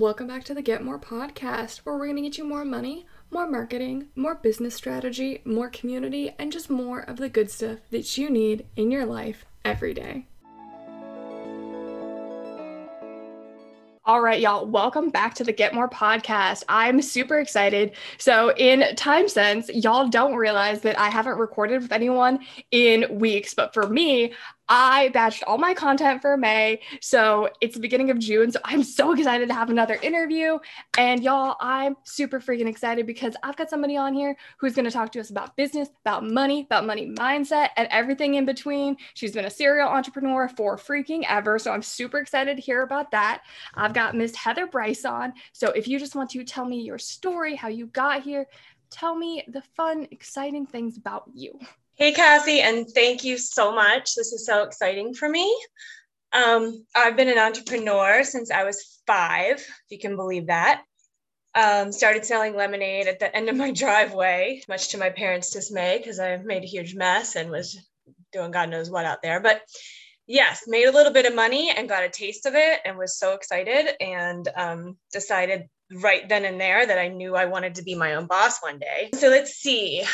Welcome back to the Get More podcast, where we're going to get you more money, more marketing, more business strategy, more community, and just more of the good stuff that you need in your life every day. All right, y'all, welcome back to the Get More podcast. I'm super excited. So, in time sense, y'all don't realize that I haven't recorded with anyone in weeks, but for me, I batched all my content for May. So it's the beginning of June. So I'm so excited to have another interview. And y'all, I'm super freaking excited because I've got somebody on here who's going to talk to us about business, about money, about money mindset, and everything in between. She's been a serial entrepreneur for freaking ever. So I'm super excited to hear about that. I've got Miss Heather Brice on. So if you just want to tell me your story, how you got here, tell me the fun, exciting things about you. Hey, Cassie, and thank you so much. This is so exciting for me. Um, I've been an entrepreneur since I was five, if you can believe that. Um, started selling lemonade at the end of my driveway, much to my parents' dismay, because I made a huge mess and was doing God knows what out there. But yes, made a little bit of money and got a taste of it and was so excited and um, decided right then and there that I knew I wanted to be my own boss one day. So let's see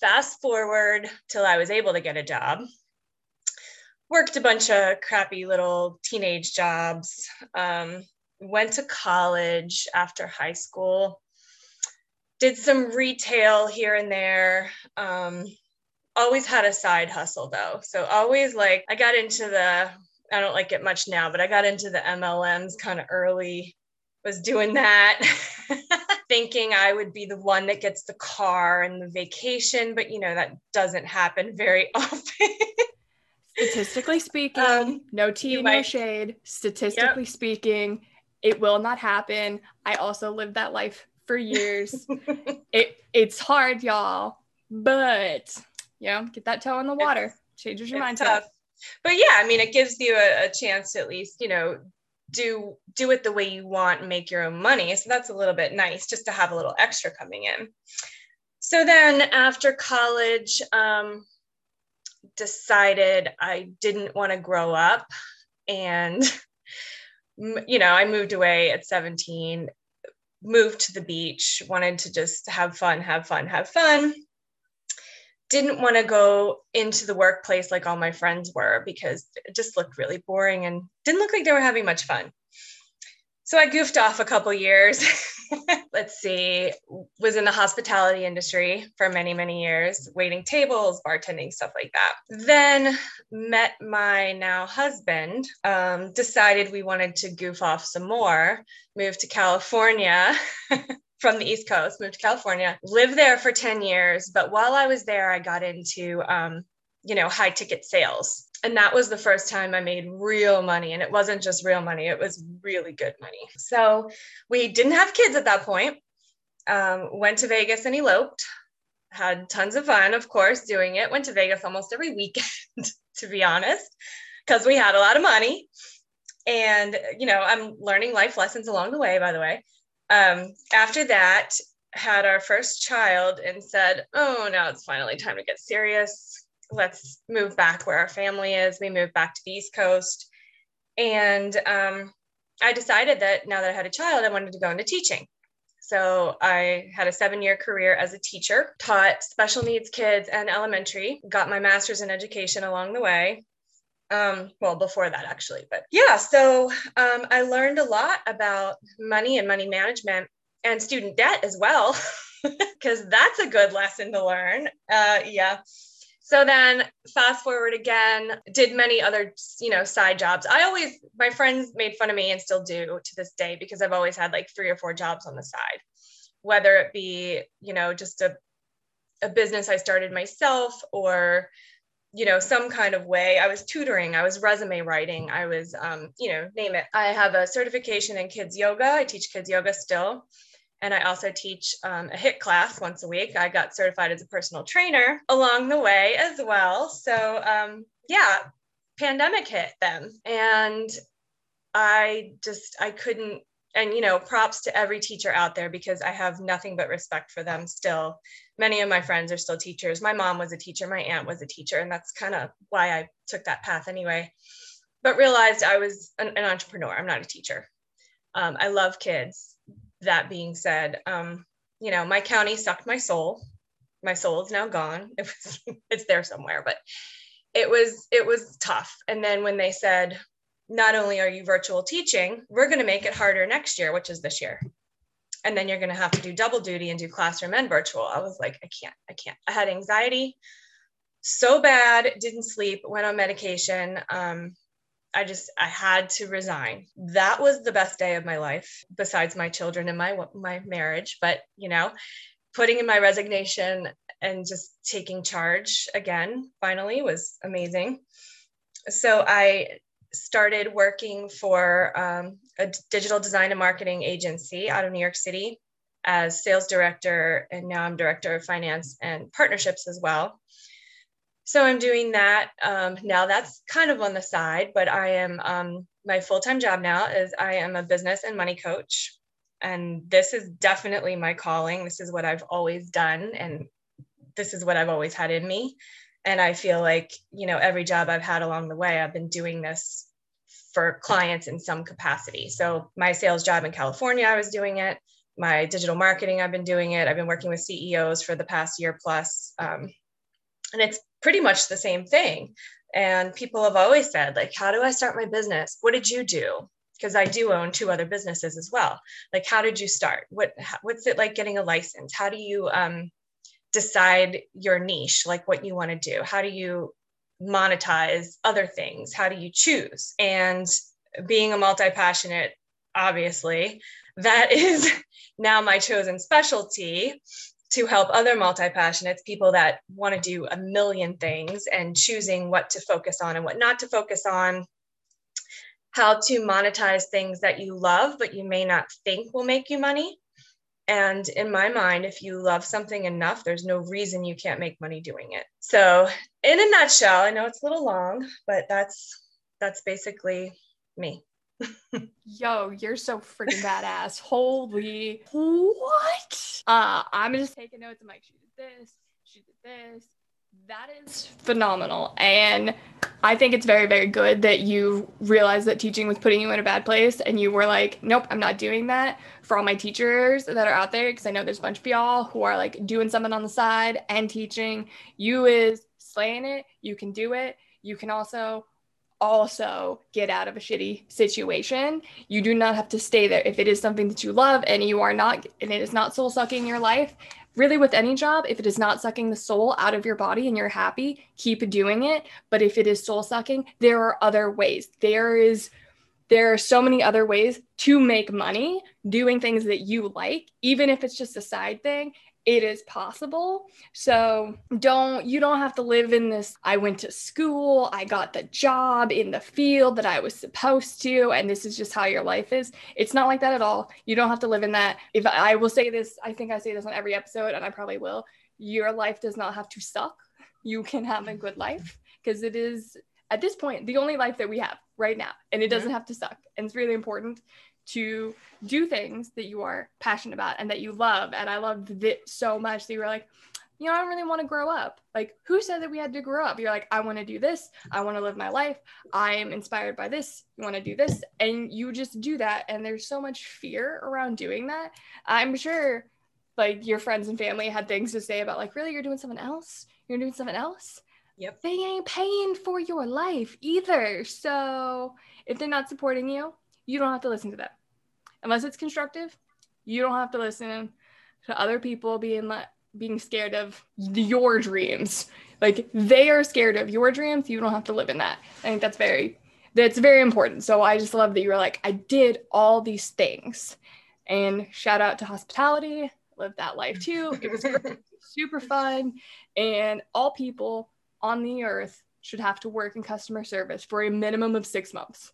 fast forward till I was able to get a job. Worked a bunch of crappy little teenage jobs. Um, went to college after high school. Did some retail here and there. Um, always had a side hustle though. So always like I got into the I don't like it much now, but I got into the MLMs kind of early. Was doing that. thinking I would be the one that gets the car and the vacation, but you know, that doesn't happen very often. Statistically speaking, um, no tea, might, no shade. Statistically yep. speaking, it will not happen. I also lived that life for years. it it's hard, y'all, but you know, get that toe in the water. It's, Changes your mindset. Tough. But yeah, I mean, it gives you a, a chance to at least, you know, do do it the way you want and make your own money. So that's a little bit nice just to have a little extra coming in. So then after college um, decided i didn't want to grow up and you know i moved away at 17 moved to the beach wanted to just have fun have fun have fun didn't want to go into the workplace like all my friends were because it just looked really boring and didn't look like they were having much fun. So I goofed off a couple years. Let's see, was in the hospitality industry for many, many years, waiting tables, bartending, stuff like that. Then met my now husband, um, decided we wanted to goof off some more, moved to California. from the East Coast, moved to California, lived there for 10 years. But while I was there, I got into, um, you know, high ticket sales. And that was the first time I made real money. And it wasn't just real money, it was really good money. So we didn't have kids at that point. Um, went to Vegas and eloped. Had tons of fun, of course, doing it. Went to Vegas almost every weekend, to be honest, because we had a lot of money. And, you know, I'm learning life lessons along the way, by the way um, after that, had our first child and said, Oh, now it's finally time to get serious. Let's move back where our family is. We moved back to the East Coast. And um, I decided that now that I had a child, I wanted to go into teaching. So I had a seven year career as a teacher, taught special needs kids and elementary, got my master's in education along the way, um, well before that actually but yeah so um, i learned a lot about money and money management and student debt as well because that's a good lesson to learn. Uh, yeah. So then fast forward again did many other you know side jobs. I always my friends made fun of me and still do to this day because i've always had like three or four jobs on the side whether it be you know just a, a business i started myself or you know some kind of way. I was tutoring i was resume writing i was um, you know name it. I have a certification in kids yoga i teach kids yoga still. And i also teach um, a HIIT class once a week. I got certified as a personal trainer along the way as well. So um, yeah pandemic hit then. And i just i couldn't and you know props to every teacher out there because i have nothing but respect for them still many of my friends are still teachers my mom was a teacher my aunt was a teacher and that's kind of why i took that path anyway but realized i was an, an, entrepreneur i'm not a teacher Um, I love kids. That being said, um, you know, my county sucked my soul. My soul is now gone. It was, it's there somewhere, but it was it was tough. And then when they said, not only are you virtual teaching, we're going to make it harder next year, which is this year. And then you're going to have to do double duty and do classroom and virtual. I was like, I can't, I can't. I had anxiety so bad, didn't sleep, went on medication. Um, I just I had to resign. That was the best day of my life, besides my children and my my marriage. But you know, putting in my resignation and just taking charge again finally was amazing. So I started working for um, a digital design and marketing agency out of New York City as sales director, and now I'm director of finance and partnerships as well. So I'm doing that um, now. That's kind of on the side, but I am um, my full time job now is I am a business and money coach, and this is definitely my calling. This is what I've always done, and this is what I've always had in me. And I feel like you know every job I've had along the way, I've been doing this for clients in some capacity. So my sales job in California, I was doing it. My digital marketing, I've been doing it. I've been working with CEOs for the past year plus. Um, and it's pretty much the same thing. And people have always said, like, how do I start my business? What did you do? Because I do own two other businesses as well. Like, how did you start? What what's it like getting a license? How do you um, decide your niche, like what you want to do? How do you monetize other things? How do you choose? And being a multi passionate, obviously, that is now my chosen specialty to help other multi-passionates people that want to do a million things and choosing what to focus on and what not to focus on how to monetize things that you love but you may not think will make you money and in my mind if you love something enough there's no reason you can't make money doing it so in a nutshell i know it's a little long but that's that's basically me Yo, you're so freaking badass. Holy what? Uh, I'm just taking notes. I'm like, she did this, she did this. That is phenomenal. And I think it's very, very good that you realized that teaching was putting you in a bad place and you were like, nope, I'm not doing that for all my teachers that are out there. Cause I know there's a bunch of y'all who are like doing something on the side and teaching. You is slaying it. You can do it. You can also also get out of a shitty situation. You do not have to stay there. If it is something that you love and you are not, and it is not soul sucking your life, really with any job, if it is not sucking the soul out of your body and you're happy, keep doing it. But if it is soul sucking, there are other ways. There is, there are so many other ways to make money doing things that you like, even if it's just a side thing it is possible. So don't you don't have to live in this I went to school, I got the job in the field that I was supposed to and this is just how your life is. It's not like that at all. You don't have to live in that. If I will say this, I think I say this on every episode and I probably will. Your life does not have to suck. You can have a good life because it is at this point the only life that we have right now and it doesn't have to suck. And it's really important to do things that you are passionate about and that you love. And I loved it so much that you were like, you know, I don't really want to grow up. Like, who said that we had to grow up? You're like, I want to do this. I want to live my life. I am inspired by this. You want to do this. And you just do that. And there's so much fear around doing that. I'm sure like your friends and family had things to say about, like, really, you're doing something else? You're doing something else? Yep. They ain't paying for your life either. So if they're not supporting you, you don't have to listen to them unless it's constructive you don't have to listen to other people being like being scared of your dreams. Like they are scared of your dreams you don't have to live in that. I think that's very that's very important. So i just love that you were like i did all these things. And shout out to hospitality. Lived that life too. It was super fun. And all people on the earth should have to work in customer service for a minimum of six months.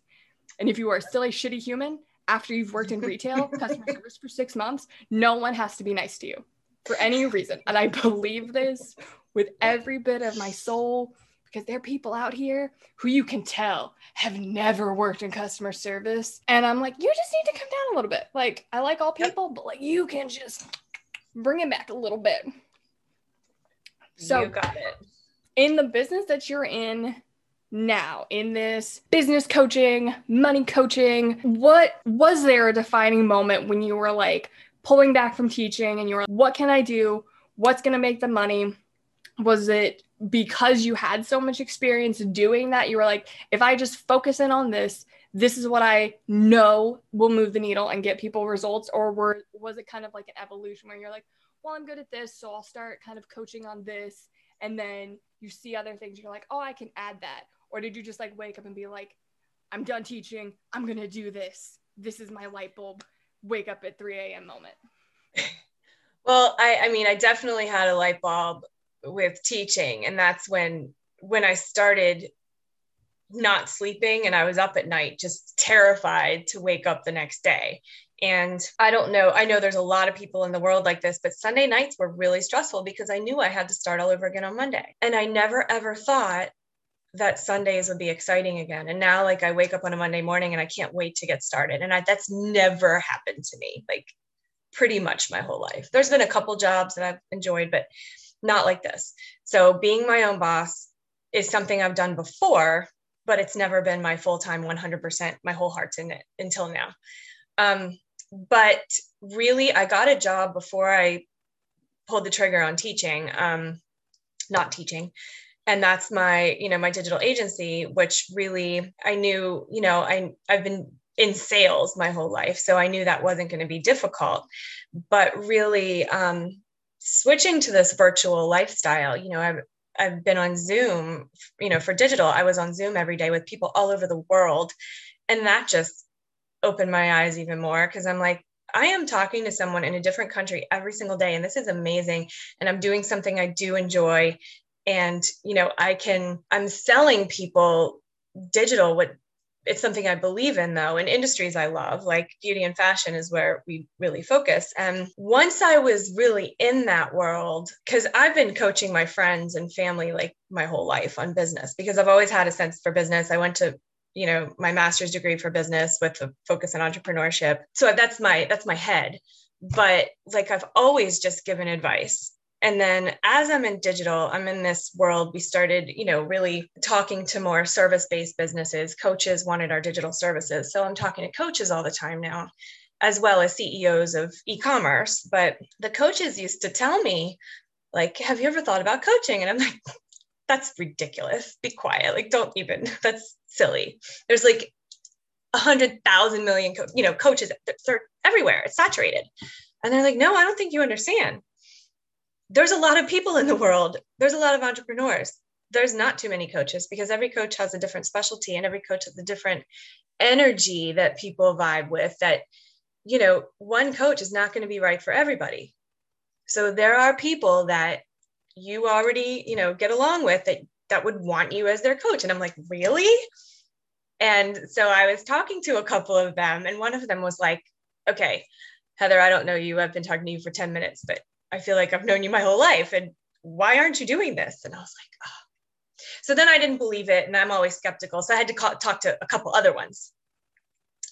And if you are still a shitty human after you've worked in retail, customer service for six months, no one has to be nice to you for any reason. And I believe this with every bit of my soul because there are people out here who you can tell have never worked in customer service. And I'm like, you just need to come down a little bit. Like, I like all people, but like, you can just bring it back a little bit. So, you got it. In the business that you're in now in this business coaching, money coaching, what was there a defining moment when you were like pulling back from teaching and you were like, what can I do? What's going to make the money? Was it because you had so much experience doing that? You were like, if I just focus in on this, this is what I know will move the needle and get people results? Or were, was it kind of like an evolution where you're like, well, I'm good at this, so I'll start kind of coaching on this. And then you see other things, you're like, oh, I can add that. Or did you just like wake up and be like, I'm done teaching, I'm gonna do this. This is my light bulb, wake up at 3 a.m. moment? well, I, I mean, I definitely had a light bulb with teaching, and that's when when I started not sleeping and I was up at night just terrified to wake up the next day. And I don't know, I know there's a lot of people in the world like this, but Sunday nights were really stressful because I knew I had to start all over again on Monday. And I never ever thought that Sundays would be exciting again. And now like I wake up on a Monday morning and I can't wait to get started. And I, that's never happened to me. Like pretty much my whole life. There's been a couple jobs that I've enjoyed, but not like this. So being my own boss is something I've done before, but it's never been my full time 100%. My whole heart's in it until now. Um, but really, I got a job before I pulled the trigger on teaching, um, not teaching. And that's my, you know, my digital agency, which really I knew, you know, I I've been in sales my whole life, so I knew that wasn't going to be difficult. But really, um, switching to this virtual lifestyle, you know, I've I've been on Zoom, you know, for digital. I was on Zoom every day with people all over the world. And that just opened my eyes even more because I'm like, I am talking to someone in a different country every single day. And this is amazing. And I'm doing something I do enjoy. And, you know, I can, I'm selling people digital what it's something I believe in though, in industries I love, like beauty and fashion is where we really focus. And once I was really in that world, because I've been coaching my friends and family like my whole life on business, because I've always had a sense for business. I went to you know my master's degree for business with a focus on entrepreneurship so that's my that's my head but like i've always just given advice and then as i'm in digital i'm in this world we started you know really talking to more service based businesses. Coaches wanted our digital services. So i'm talking to coaches all the time now as well as ceos of e-commerce. But the coaches used to tell me like have you ever thought about coaching? And i'm like that's ridiculous. Be quiet. Like don't even. That's silly. There's like a hundred thousand million co- you know coaches they're everywhere. It's saturated. And they're like no i don't think you understand there's a lot of people in the world. There's a lot of entrepreneurs. There's not too many coaches because every coach has a different specialty and every coach has a different energy that people vibe with that you know one coach is not going to be right for everybody so there are people that you already you know get along with that that would want you as their coach and i'm like really and so i was talking to a couple of them and one of them was like okay heather i don't know you i've been talking to you for 10 minutes but I feel like I've known you my whole life. And why aren't you doing this? And I was like, oh. So then I didn't believe it. And I'm always skeptical. So I had to call, talk to a couple other ones.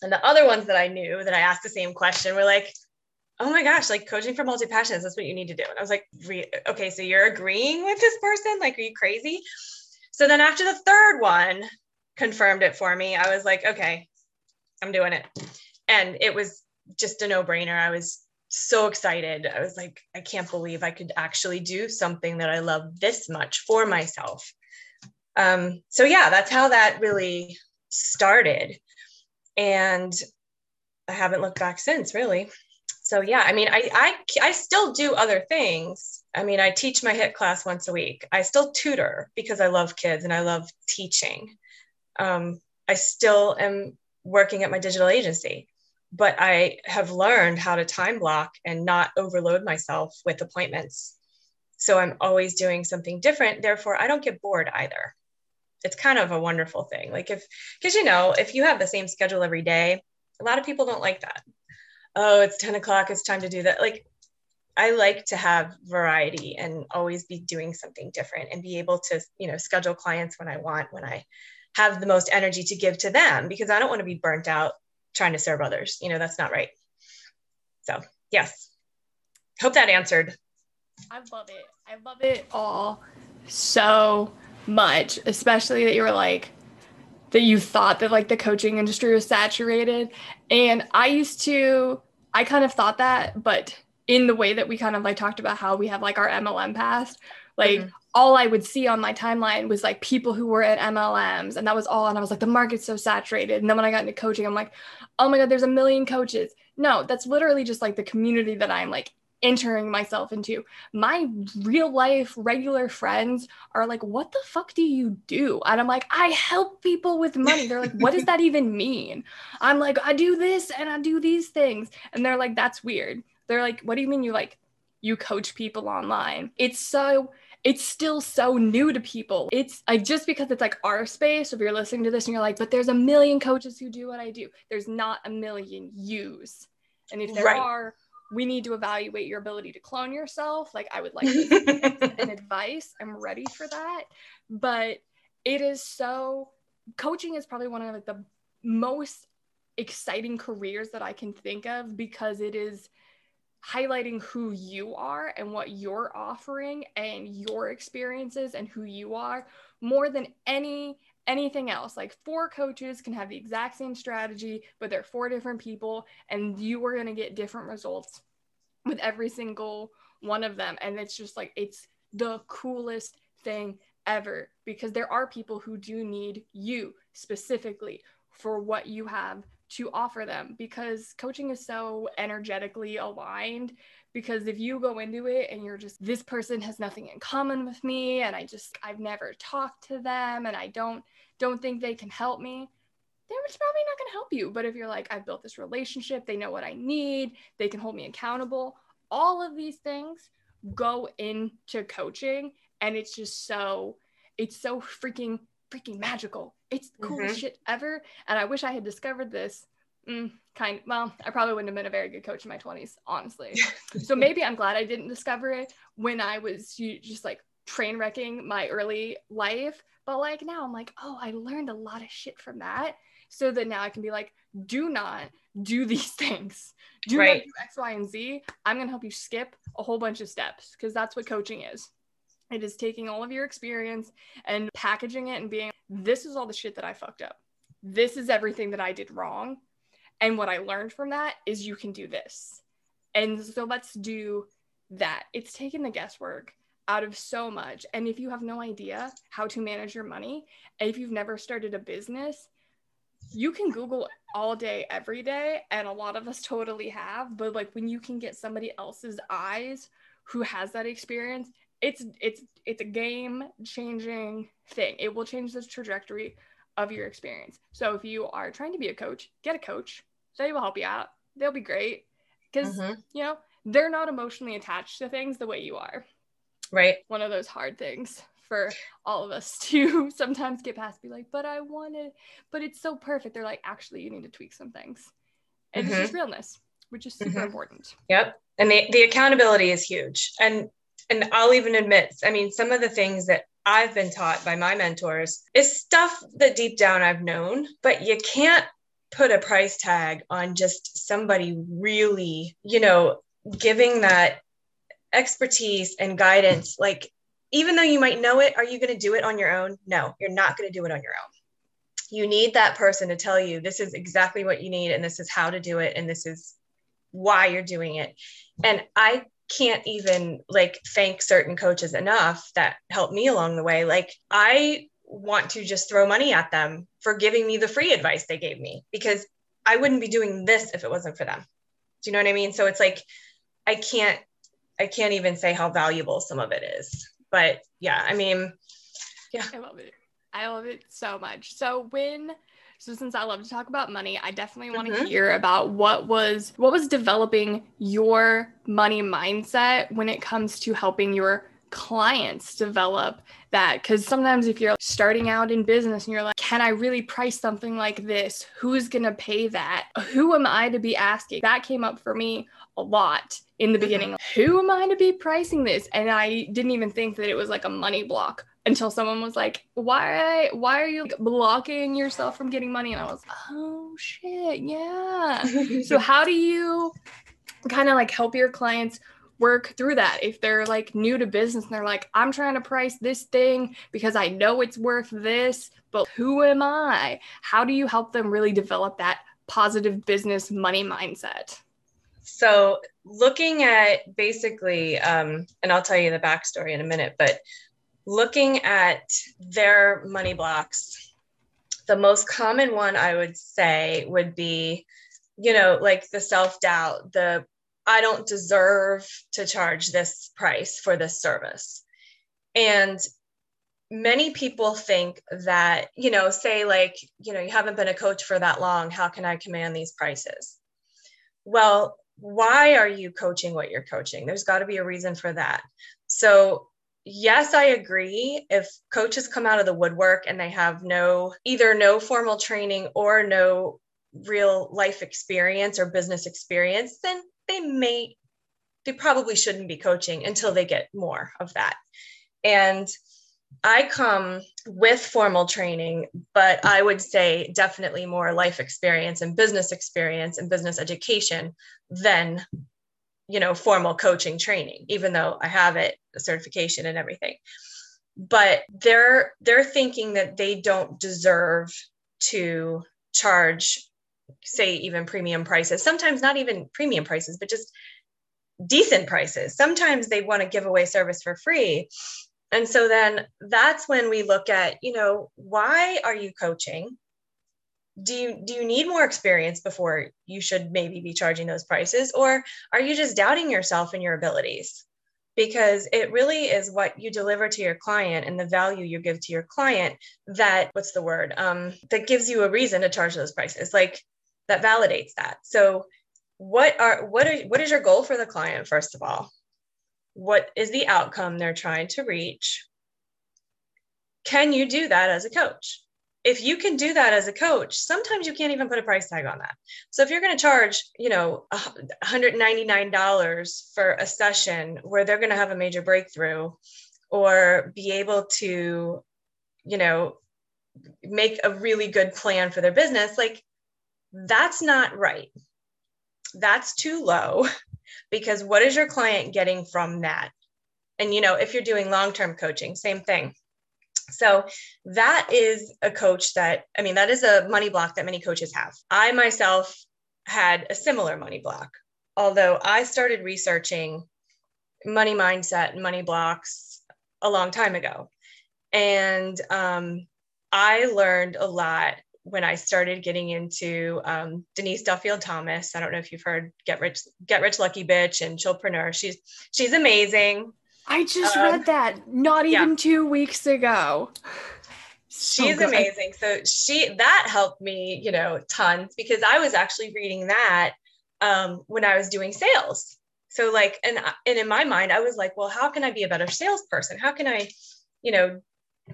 And the other ones that I knew that I asked the same question were like, oh my gosh, like coaching for multi passions, that's what you need to do. And I was like, okay, so you're agreeing with this person? Like, are you crazy? So then after the third one confirmed it for me, I was like, okay, I'm doing it. And it was just a no brainer. I was so excited. I was like, I can't believe I could actually do something that I love this much for myself. Um, so yeah, that's how that really started. And I haven't looked back since really. So yeah, I mean, I, I, I still do other things. I mean, I teach my HIIT class once a week. I still tutor because I love kids and I love teaching. Um, I still am working at my digital agency but I have learned how to time block and not overload myself with appointments. So I'm always doing something different. Therefore, I don't get bored either. It's kind of a wonderful thing. Like if, because you know, if you have the same schedule every day, a lot of people don't like that. Oh, it's 10 o'clock, it's time to do that. Like I like to have variety and always be doing something different and be able to, you know, schedule clients when I want, when I have the most energy to give to them because I don't want to be burnt out trying to serve others. You know, that's not right. So, yes. Hope that answered. I love it. I love it all so much, especially that you were like, that you thought that like the coaching industry was saturated. And I used to, I kind of thought that, but in the way that we kind of like talked about how we have like our MLM past, like mm-hmm. All I would see on my timeline was like people who were at MLMs, and that was all. And I was like, the market's so saturated. And then when I got into coaching, I'm like, oh my God, there's a million coaches. No, that's literally just like the community that I'm like entering myself into. My real life, regular friends are like, What the fuck do you do? And I'm like, I help people with money. They're like, What does that even mean? I'm like, I do this and I do these things. And they're like, That's weird. They're like, What do you mean you like, you coach people online? It's so it's still so new to people. It's like just because it's like our space, if you're listening to this and you're like, but there's a million coaches who do what I do, there's not a million yous. And if there right. are, we need to evaluate your ability to clone yourself. Like I would like an advice. I'm ready for that. But it is so coaching is probably one of like the most exciting careers that I can think of because it is highlighting who you are and what you're offering and your experiences and who you are more than any anything else. Like four coaches can have the exact same strategy, but they're four different people, and you are going to get different results with every single one of them. And it's just like, it's the coolest thing ever because there are people who do need you specifically for what you have to offer them because coaching is so energetically aligned because if you go into it and you're just this person has nothing in common with me and I just I've never talked to them and I don't don't think they can help me, they're probably not going to help you. But if you're like, I've built this relationship, they know what I need, they can hold me accountable, all of these things go into coaching. And it's just so, it's so freaking, freaking magical. It's the coolest mm-hmm. shit ever. And I wish I had discovered this. Mm, kind well, I probably wouldn't have been a very good coach in my 20s, honestly. so maybe I'm glad I didn't discover it when I was just like train wrecking my early life but like now I'm like, oh, I learned a lot of shit from that. So that now I can be like, do not do these things. Do right. not do X, Y, and Z. I'm going to help you skip a whole bunch of steps because that's what coaching is. It is taking all of your experience and packaging it and being, this is all the shit that I fucked up. This is everything that I did wrong. And what I learned from that is you can do this. And so let's do that. It's taken the guesswork out of so much. And if you have no idea how to manage your money, if you've never started a business, you can Google all day, every day. And a lot of us totally have. But like when you can get somebody else's eyes who has that experience, it's it's it's a game changing thing. It will change the trajectory of your experience. So if you are trying to be a coach, get a coach. They will help you out. They'll be great because mm-hmm. you know they're not emotionally attached to things the way you are. Right. One of those hard things for all of us to sometimes get past, be like, but I want it, but it's so perfect. They're like, actually, you need to tweak some things. And mm-hmm. it's just realness, which is super mm-hmm. important. Yep. And the, the accountability is huge. And and I'll even admit, I mean, some of the things that I've been taught by my mentors is stuff that deep down I've known, but you can't put a price tag on just somebody really, you know, giving that expertise and guidance. Like even though you might know it are you going to do it on your own? No you're not going to do it on your own. You need that person to tell you this is exactly what you need and this is how to do it and this is why you're doing it. And i can't even like thank certain coaches enough that helped me along the way like i want to just throw money at them for giving me the free advice they gave me because i wouldn't be doing this if it wasn't for them do you know what i mean so it's like i can't I can't even say how valuable some of it is. But yeah, I mean, yeah. I love it. I love it so much. So when so since I love to talk about money, I definitely want to mm-hmm. hear about what was what was developing your money mindset when it comes to helping your clients develop that because sometimes if you're starting out in business and you're like can i really price something like this who's going to pay that who am i to be asking that came up for me a lot in the mm-hmm. beginning. Who am I to be pricing this? And I didn't even think that it was like a money block until someone was like, "Why? Why are you blocking yourself from getting money?" And I was, "Oh shit, yeah." so how do you kind of like help your clients work through that. If they're like new to business and they're like, I'm trying to price this thing because I know it's worth this, but who am I? How do you help them really develop that positive business money mindset? So, looking at basically, um, and I'll tell you the backstory in a minute, but looking at their money blocks, the most common one I would say would be, you know, like the self doubt, the I don't deserve to charge this price for this service. And many people think that, you know, say like, you know, you haven't been a coach for that long, how can I command these prices? Well, why are you coaching what you're coaching? There's got to be a reason for that. So, yes, I agree. If coaches come out of the woodwork and they have no, either no formal training or no real life experience or business experience, then they may, they probably shouldn't be coaching until they get more of that. And I come with formal training, but I would say definitely more life experience and business experience and business education than you know formal coaching training even though I have it certification and everything. But they're they're thinking that they don't deserve to charge say even premium prices. Sometimes not even premium prices but just decent prices. Sometimes they want to give away service for free. And so then that's when we look at, you know, why are you coaching? Do you do you need more experience before you should maybe be charging those prices or are you just doubting yourself and your abilities? Because it really is what you deliver to your client and the value you give to your client that what's the word? Um, that gives you a reason to charge those prices. Like that validates that. So what are what are what is your goal for the client first of all? what is the outcome they're trying to reach can you do that as a coach if you can do that as a coach sometimes you can't even put a price tag on that so if you're going to charge you know $199 for a session where they're going to have a major breakthrough or be able to you know make a really good plan for their business like that's not right that's too low because what is your client getting from that? And, you know, if you're doing long term coaching, same thing. So that is a coach that, I mean, that is a money block that many coaches have. I myself had a similar money block, although I started researching money mindset and money blocks a long time ago. And um, I learned a lot when I started getting into um, Denise Duffield Thomas. I don't know if you've heard Get Rich Get Rich Lucky Bitch and Chillpreneur. She's she's amazing. I just um, read that not even yeah. two weeks ago. She's good. amazing. So she that helped me, you know, tons because I was actually reading that um, when I was doing sales. So like, and and in my mind, I was like, well, how can I be a better salesperson? How can I, you know,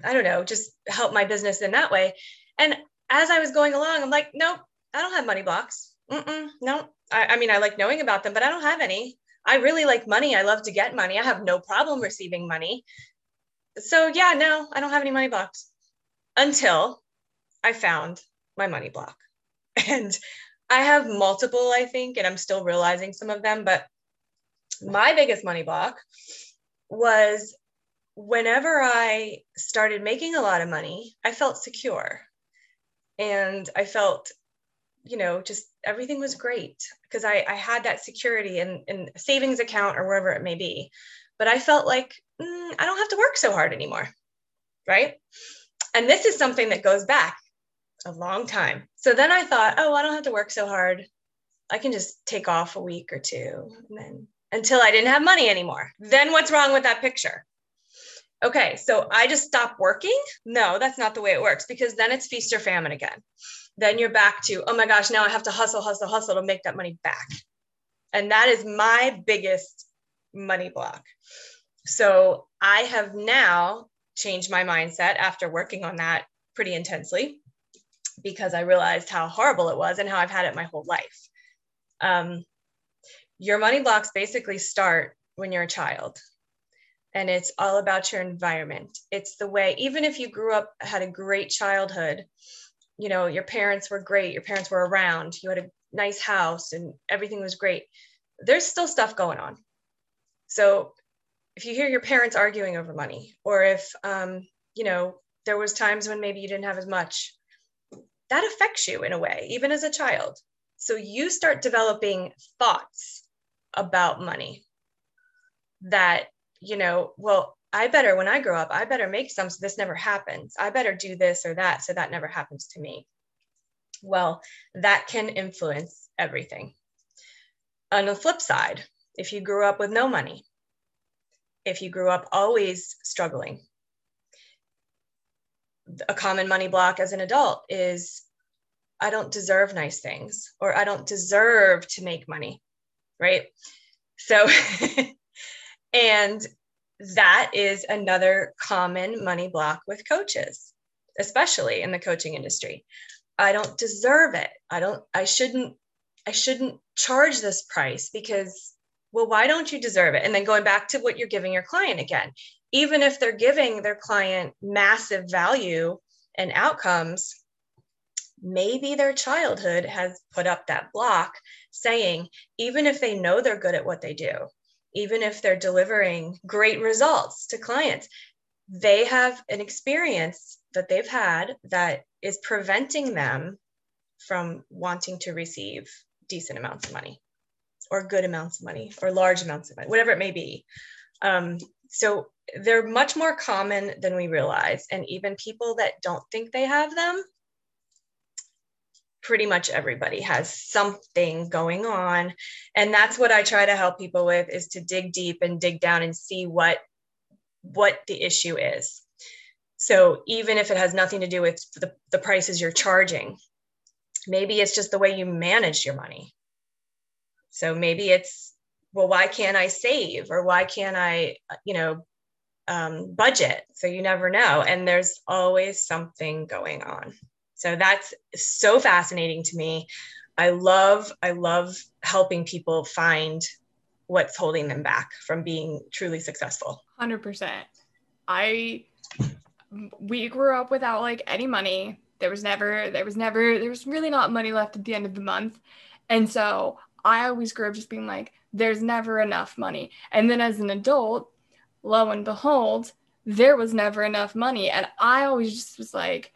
I don't know, just help my business in that way. And as I was going along, I'm like, nope, I don't have money blocks. Mm-mm, no, I, I mean, I like knowing about them, but I don't have any. I really like money. I love to get money. I have no problem receiving money. So, yeah, no, I don't have any money blocks until I found my money block. And I have multiple, I think, and I'm still realizing some of them. But my biggest money block was whenever I started making a lot of money, I felt secure and I felt, you know, just everything was great because I, I had that security in, in savings account or wherever it may be. But I felt like mm, I don't have to work so hard anymore. Right. And this is something that goes back a long time. So then I thought, oh, I don't have to work so hard. I can just take off a week or two and then until I didn't have money anymore. Then what's wrong with that picture? okay, so I just stop working? No, that's not the way it works because then it's feast or famine again. Then you're back to, oh my gosh, now I have to hustle, hustle, hustle to make that money back. And that is my biggest money block. So I have now changed my mindset after working on that pretty intensely because I realized how horrible it was and how I've had it my whole life. Um, your money blocks basically start when you're a child and it's all about your environment. It's the way, even if you grew up, had a great childhood, you know, your parents were great, your parents were around, you had a nice house, and everything was great. There's still stuff going on. So if you hear your parents arguing over money, or if, um, you know, there was times when maybe you didn't have as much, that affects you in a way, even as a child. So you start developing thoughts about money that, you know, well, I better, when I grow up, I better make some so this never happens. I better do this or that so that never happens to me. Well, that can influence everything. On the flip side, if you grew up with no money, if you grew up always struggling, a common money block as an adult is I don't deserve nice things or I don't deserve to make money, right? So, and that is another common money block with coaches, especially in the coaching industry. I don't deserve it. I don't, I shouldn't, I shouldn't charge this price because, well, why don't you deserve it? And then going back to what you're giving your client again, even if they're giving their client massive value and outcomes, maybe their childhood has put up that block saying, even if they know they're good at what they do, even if they're delivering great results to clients, they have an experience that they've had that is preventing them from wanting to receive decent amounts of money or good amounts of money or large amounts of money, whatever it may be. Um, so they're much more common than we realize. And even people that don't think they have them pretty much everybody has something going on. And that's what i try to help people with is to dig deep and dig down and see what what the issue is. So even if it has nothing to do with the, the prices you're charging maybe it's just the way you manage your money. So maybe it's well why can't i save or why can't i you know um, budget? So you never know. And there's always something going on so that's so fascinating to me. I love, I love helping people find what's holding them back from being truly successful. 100%. I, we grew up without like any money. There was never, there was never, there was really not money left at the end of the month. And so I always grew up just being like, there's never enough money. And then as an adult, lo and behold, there was never enough money. And I always just was like,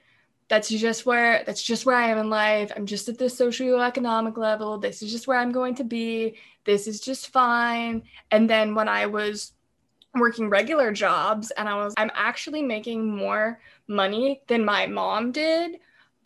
that's just where that's just where I am in life. I'm just at this socioeconomic level. This is just where I'm going to be. This is just fine. And then when I was working regular jobs and I was I'm actually making more money than my mom did.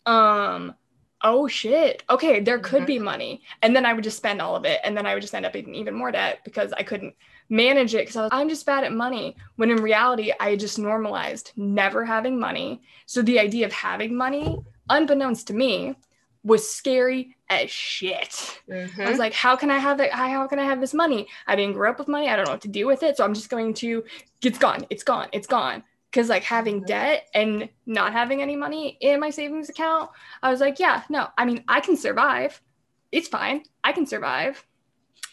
Um oh shit. Okay, there could mm-hmm. be money. And then I would just spend all of it and then I would just end up in even more debt because I couldn't manage it because I'm just bad at money. When in reality, I just normalized never having money. So the idea of having money, unbeknownst to me, was scary as shit. Mm-hmm. I was like, how can I have it? How can I have this money? I didn't grow up with money. I don't know what to do with it. So I'm just going to, it's gone. It's gone. It's gone. Because like having mm-hmm. debt and not having any money in my savings account, I was like, yeah, no, I mean, I can survive. It's fine. I can survive.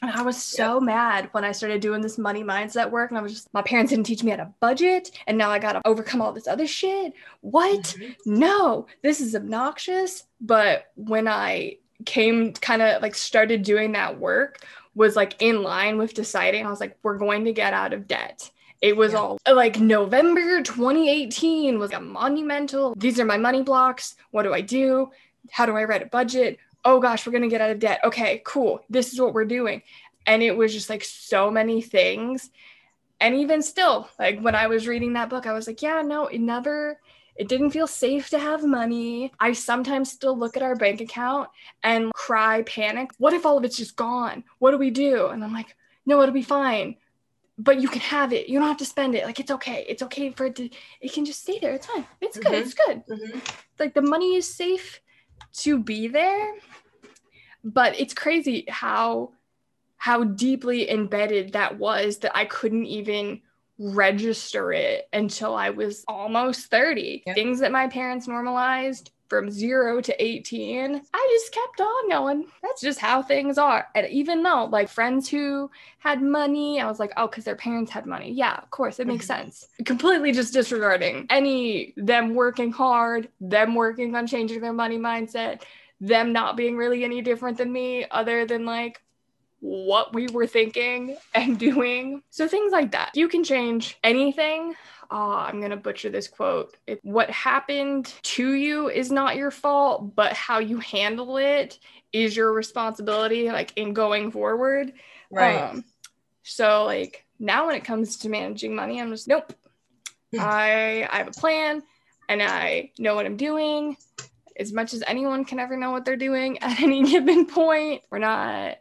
And I was so yep. mad when I started doing this money mindset work. And I was just, my parents didn't teach me how to budget. And now I got to overcome all this other shit. What? Mm-hmm. No, this is obnoxious. But when I came kind of like started doing that work, was like in line with deciding, I was like, we're going to get out of debt. It was yeah. all like November 2018 was a monumental. These are my money blocks. What do I do? How do I write a budget? Oh gosh, we're going to get out of debt. Okay, cool. This is what we're doing. And it was just like so many things. And even still, like when I was reading that book, I was like, yeah, no, it never, it didn't feel safe to have money. I sometimes still look at our bank account and cry, panic. What if all of it's just gone? What do we do? And I'm like, no, it'll be fine. But you can have it. You don't have to spend it. Like it's okay. It's okay for it to. It can just stay there. It's fine. It's good. Mm-hmm. It's good. Mm-hmm. Like the money is safe to be there but it's crazy how how deeply embedded that was that I couldn't even register it until I was almost 30. Yeah. Things that my parents normalized from zero to 18, I just kept on going. That's just how things are. And even though, like, friends who had money, I was like, oh, because their parents had money. Yeah, of course, it makes mm-hmm. sense. Completely just disregarding any them working hard, them working on changing their money mindset, them not being really any different than me, other than like what we were thinking and doing. So things like that. You can change anything. Oh, I'm going to butcher this quote. It, what happened to you is not your fault, but how you handle it is your responsibility, like in going forward. Right. Um, so, like, now when it comes to managing money, I'm just, nope. I, I have a plan and I know what I'm doing as much as anyone can ever know what they're doing at any given point. We're not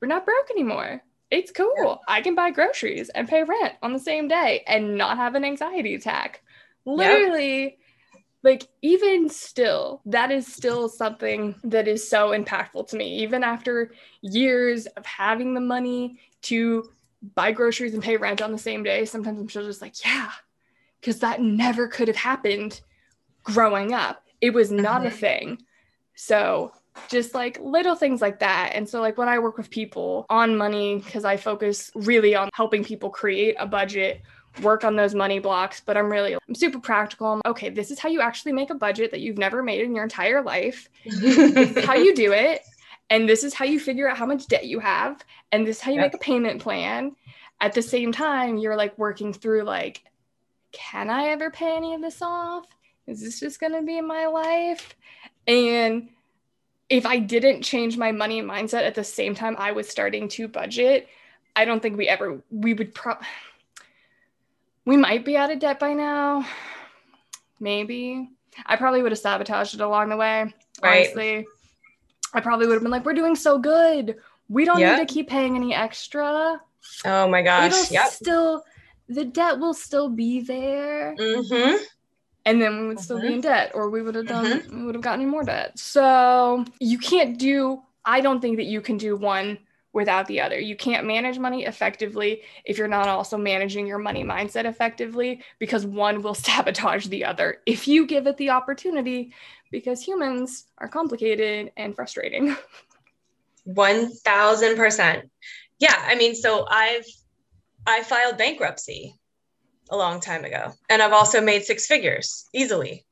we're not broke anymore. It's cool. Yeah. I can buy groceries and pay rent on the same day and not have an anxiety attack. Literally, like, even still, that is still something that is so impactful to me. Even after years of having the money to buy groceries and pay rent on the same day, sometimes I'm still just like, yeah, because that never could have happened growing up. It was not mm-hmm. a thing. So just like little things like that. And so, like, when I work with people on money, because I focus really on helping people create a budget, work on those money blocks, but I'm really, I'm super practical. I'm, okay, this is how you actually make a budget that you've never made in your entire life. how you do it. And this is how you figure out how much debt you have. And this is how you yep. make a payment plan. At the same time, you're like working through, like, can I ever pay any of this off? Is this just going to be my life? And if I didn't change my money mindset at the same time I was starting to budget, I don't think we ever we would pro we might be out of debt by now. Maybe. I probably would have sabotaged it along the way. Right. Honestly. I probably would have been like, we're doing so good. We don't need to keep paying any extra. Oh my gosh. It'll yep. still the debt will still be there. Mm-hmm and then we would still be in debt or we would have done mm-hmm. we would have gotten more debt. So you can't do i don't think that you can do one without the other. You can't manage money effectively if you're not also managing your money mindset effectively because one will sabotage the other if you give it the opportunity because humans are complicated and frustrating. 1000% yeah i mean so i've i filed bankruptcy a long time ago. And I've also made six figures easily.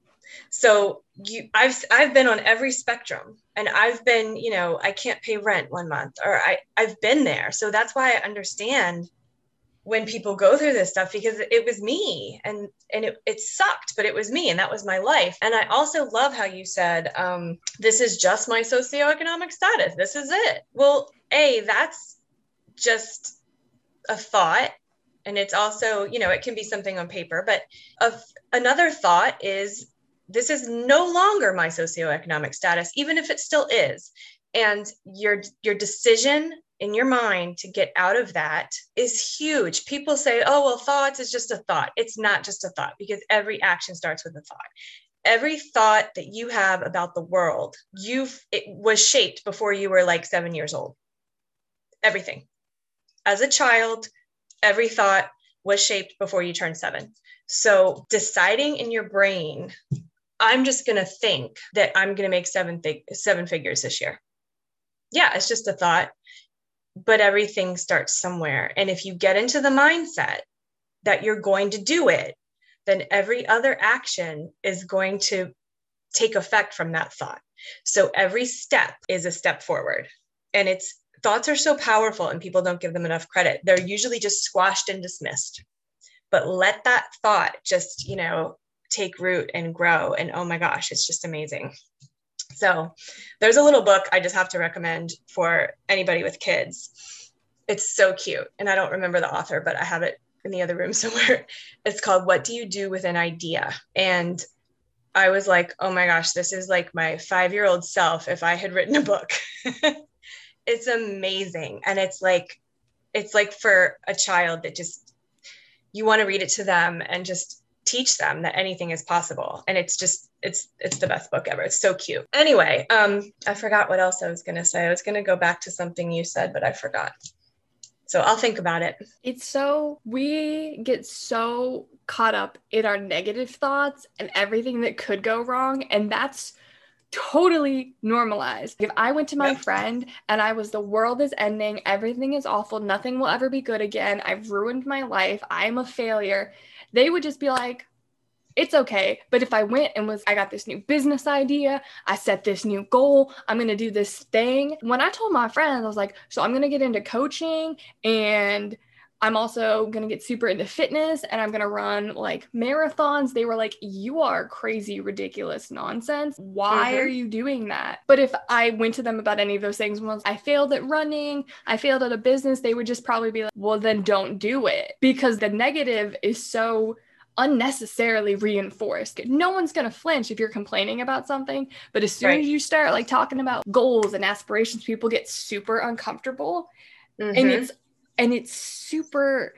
So you I've I've been on every spectrum and I've been, you know, I can't pay rent one month or I I've been there. So that's why I understand when people go through this stuff because it was me and and it, it sucked but it was me and that was my life and i also love how you said um, this is just my socioeconomic status this is it well a that's just a thought and it's also you know it can be something on paper but of another thought is this is no longer my socioeconomic status even if it still is. And your your decision in your mind to get out of that is huge. People say oh well thoughts is just a thought. It's not just a thought because every action starts with a thought. Every thought that you have about the world you've it was shaped before you were like 7 years old. Everything. As a child every thought was shaped before you turned seven. So deciding in your brain, I'm just going to think that I'm going to make seven, fig- seven figures this year. Yeah, it's just a thought, but everything starts somewhere. And if you get into the mindset that you're going to do it, then every other action is going to take effect from that thought. So every step is a step forward. And it's thoughts are so powerful and people don't give them enough credit. They're usually just squashed and dismissed. But let that thought just, you know, take root and grow. And oh my gosh, it's just amazing. So there's a little book I just have to recommend for anybody with kids. It's so cute. And I don't remember the author, but I have it in the other room somewhere. It's called What Do You Do with an Idea? And I was like, oh my gosh, this is like my five year old self if I had written a book. it's amazing. And it's like it's like for a child that just you want to read it to them and just teach them that anything is possible. And it's just it's it's the best book ever. It's so cute. Anyway um i forgot what else i was going to say. I was going to go back to something you said but i forgot. So i'll think about it. It's so we get so caught up in our negative thoughts and everything that could go wrong. And that's totally normalized. If I went to my friend and I was the world is ending, everything is awful, nothing will ever be good again, I've ruined my life, I'm a failure, they would just be like, it's okay. But if I went and was, I got this new business idea, I set this new goal, I'm going to do this thing. When I told my friends, I was like, so I'm going to get into coaching and I'm also going to get super into fitness and I'm going to run like marathons. They were like, You are crazy, ridiculous nonsense. Why mm-hmm. are you doing that? But if I went to them about any of those things, once I failed at running, I failed at a business, they would just probably be like, Well, then don't do it because the negative is so unnecessarily reinforced. No one's going to flinch if you're complaining about something, but as soon right. as you start like talking about goals and aspirations, people get super uncomfortable. Mm-hmm. And it's and it's super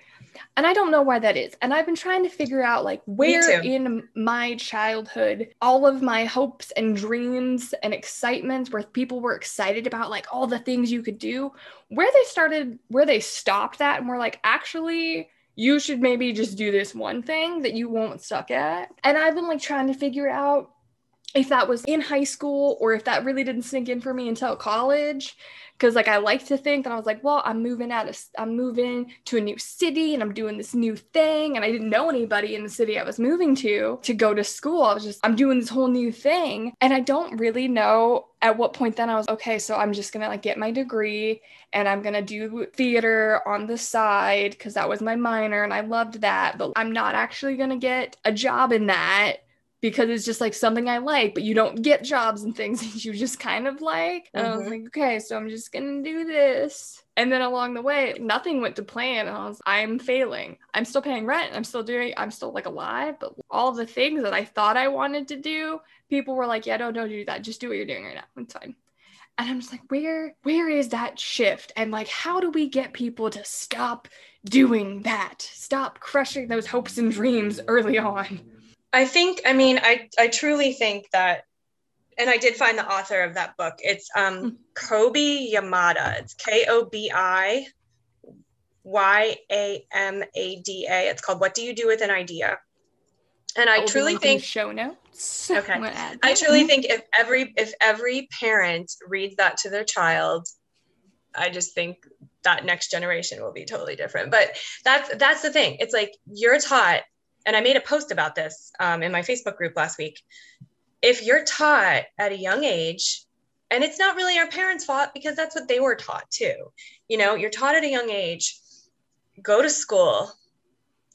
and I don't know why that is. And I've been trying to figure out like where in my childhood all of my hopes and dreams and excitements where people were excited about like all the things you could do, where they started, where they stopped that and were like, actually, you should maybe just do this one thing that you won't suck at. And I've been like trying to figure out if that was in high school or if that really didn't sink in for me until college. Because like I like to think that I was like, well, I'm moving out of I'm moving to a new city and I'm doing this new thing. And I didn't know anybody in the city I was moving to to go to school. I was just I'm doing this whole new thing. And I don't really know at what point then I was okay, so I'm just to like get my degree and I'm to do theater on the side cuz that was my minor and I loved that, but I'm not actually to get a job in that because it's just like something I like, but you don't get jobs and things that you just kind of like. And mm-hmm. I was mm-hmm. like, okay, so I'm just gonna do this. And then along the way, nothing went to plan. And I was, I'm failing. I'm still paying rent. I'm still doing, I'm still like alive. But all the things that I thought I wanted to do, people were like, yeah, don't, don't do that. Just do what you're doing right now. It's fine. And I'm just like, where, where is that shift? And like, how do we get people to stop doing that? Stop crushing those hopes and dreams early on. I think, I mean, I, I truly think that, and I did find the author of that book. It's um, hmm. Kobi Yamada. It's K O B I Y A M A D A. It's called What Do You Do with an Idea? And I, truly think show notes. Okay. I truly think if every if every parent reads that to their child, I just think that next generation will be totally different. But that's that's the thing. It's like you're taught and I made a post about this um, in my Facebook group last week. If you're taught at a young age, and it's not really our parents' fault because that's what they were taught too. You know, you're taught at a young age, go to school,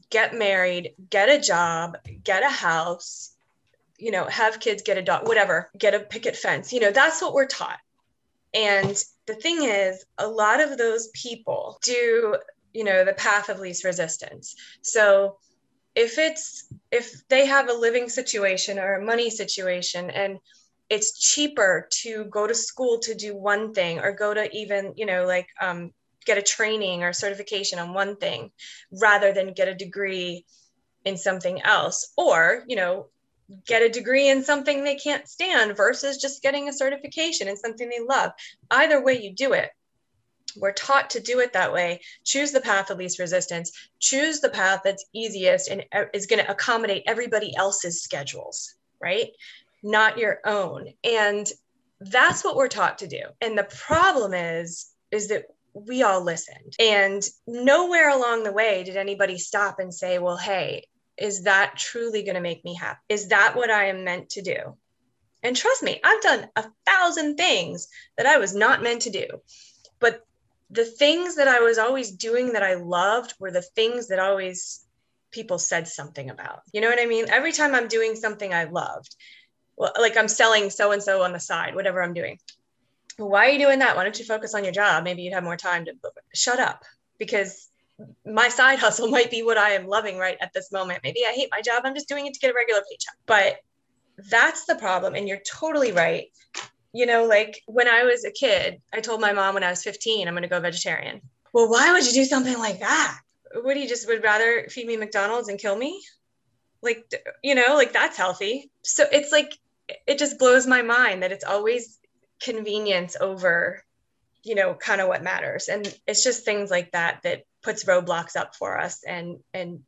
get married, get a job, get a house, you know, have kids, get a dog, whatever, get a picket fence. You know, that's what we're taught. And the thing is, a lot of those people do, you know, the path of least resistance. So if it's if they have a living situation or a money situation and it's cheaper to go to school to do one thing or go to even you know like um, get a training or certification on one thing rather than get a degree in something else or you know get a degree in something they can't stand versus just getting a certification in something they love. Either way you do it we're taught to do it that way. Choose the path of least resistance. Choose the path that's easiest and is going to accommodate everybody else's schedules, right? Not your own. And that's what we're taught to do. And the problem is, is that we all listened. And nowhere along the way did anybody stop and say, well, hey, is that truly going to make me happy? Is that what I am meant to do? And trust me, I've done a thousand things that I was not meant to do. But the things that I was always doing that I loved were the things that always people said something about. You know what I mean? Every time I'm doing something I loved, well, like I'm selling so and so on the side, whatever I'm doing. Why are you doing that? Why don't you focus on your job? Maybe you'd have more time to shut up because my side hustle might be what I am loving right at this moment. Maybe I hate my job. I'm just doing it to get a regular paycheck. But that's the problem. And you're totally right you know, like when I was a kid, I told my mom when I was 15, I'm going to go vegetarian. Well, why would you do something like that? Would he just would rather feed me McDonald's and kill me? Like, you know, like that's healthy. So it's like, it just blows my mind that it's always convenience over, you know, kind of what matters. And it's just things like that that puts roadblocks up for us. And, and,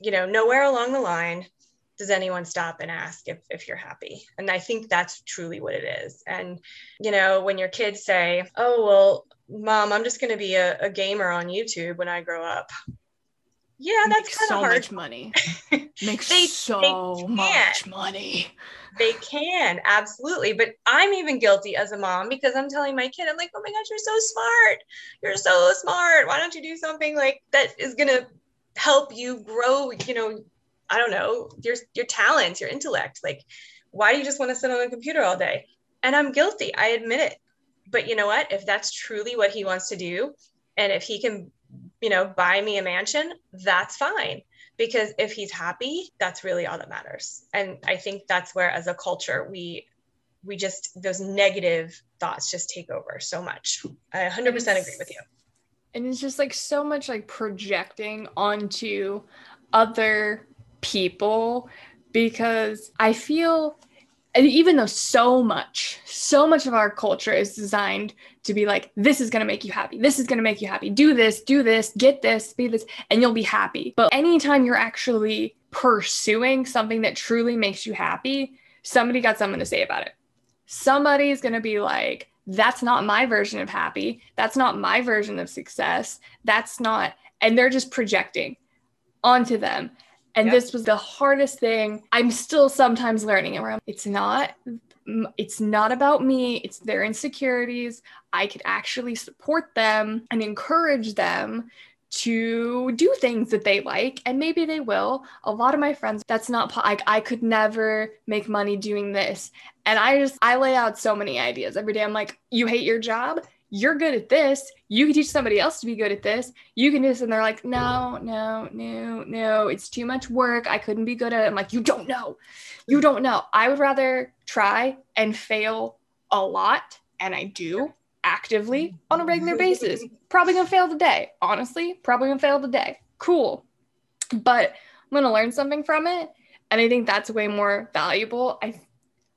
you know, nowhere along the line does anyone stop and ask if, if you're happy and i think that's truly what it is and you know when your kids say oh well mom i'm just going to be a, a gamer on youtube when i grow up yeah, that's kind so of hard. much money. Make They- so they much money. They can, absolutely. But I'm even guilty as a mom because I'm telling my kid, I'm like, oh my gosh, you're so smart. You're so smart. Why don't you do something like that is gonna help you grow, you know, I don't know, your your talents, your intellect. Like, why do you just want to sit on a computer all day? And I'm guilty. I admit it. But you know what? If that's truly what he wants to do, and if he can, you know, buy me a mansion, that's fine because if he's happy that's really all that matters and i think that's where as a culture we we just those negative thoughts just take over so much i 100% agree with you And it's just like so much like projecting onto other people because I feel and even though so much, so much of our culture is designed to be like, this is going to make you happy. This is going to make you happy. Do this, do this, get this, be this, and you'll be happy. But anytime you're actually pursuing something that truly makes you happy, somebody got something to say about it. Somebody's going to be like, that's not my version of happy. That's not my version of success. That's not, and they're just projecting onto them. And Yep. this was the hardest thing. I'm still sometimes learning it it's not it's not about me, it's their insecurities. I could actually support them and encourage them to do things that they like and maybe they will. A lot of my friends that's not like I could never make money doing this. And I just I lay out so many ideas every day. I'm like, you hate your job? You're good at this. You can teach somebody else to be good at this. You can do this. And they're like, no, no, no, no. It's too much work. I couldn't be good at it. I'm like, you don't know. You don't know. I would rather try and fail a lot. And I do actively on a regular basis. Probably gonna fail today. Honestly, probably gonna fail today. Cool. But I'm gonna learn something from it. And I think that's way more valuable. I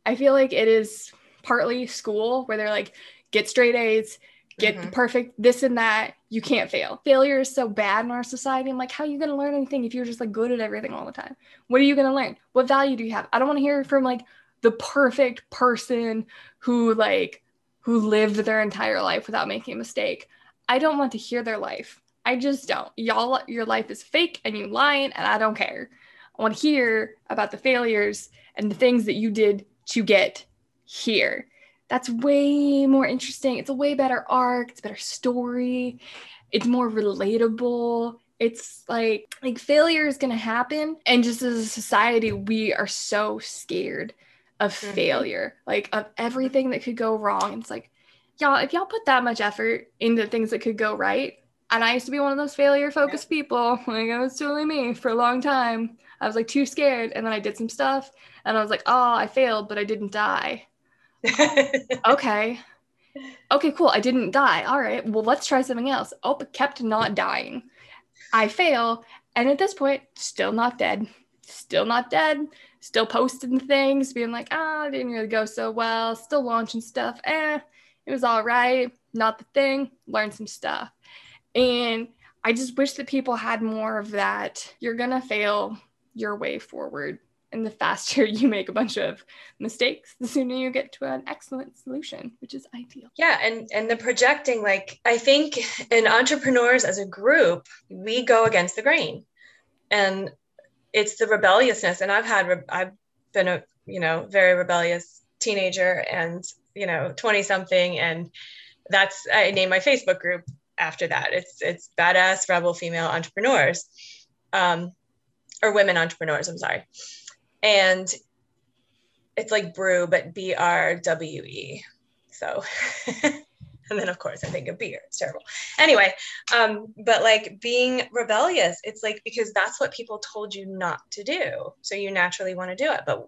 I feel like it is partly school where they're like, get straight A's, get the Mhm. perfect this and that. You can't fail. Failure is so bad in our society. I'm like, how are you gonna learn anything if you're just like good at everything all the time? What are you gonna learn? What value do you have? I don't want to hear from like the perfect person who like who lived their entire life without making a mistake. I don't want to hear their life. I just don't. Y'all, your life is fake and you lying, and I don't care. I want to hear about the failures and the things that you did to get here. That's way more interesting. It's a way better arc. It's a better story. It's more relatable. It's like like failure is gonna happen, and just as a society, we are so scared of Mhm. failure, like of everything that could go wrong. It's like, y'all, if y'all put that much effort into things that could go right, and I used to be one of those failure focused people, like it was totally me for a long time. I was like too scared, and then I did some stuff, and I was like, oh, I failed, but I didn't die. Okay. Okay, cool. I didn't die. All right. Well, let's try something else. Oh, but kept not dying. I fail. And at this point, still not dead. Still not dead. Still posting things, being like, ah, it didn't really go so well. Still launching stuff. Eh, it was all right. Not the thing. Learned some stuff. And I just wish that people had more of that. You're going to fail your way forward. And the faster you make a bunch of mistakes, the sooner you get to an excellent solution, which is ideal. yeah and and the projecting like i think in entrepreneurs as a group we go against the grain. And it's the rebelliousness and i've had i've been a you know very rebellious teenager and you know 20 something and that's i named my facebook group after that. It's it's badass rebel female entrepreneurs um or women entrepreneurs i'm sorry and it's like brew but b-r-w-e so and then of course i think of beer. It's terrible. Anyway um but like being rebellious it's like because that's what people told you not to do. So you naturally want to do it. But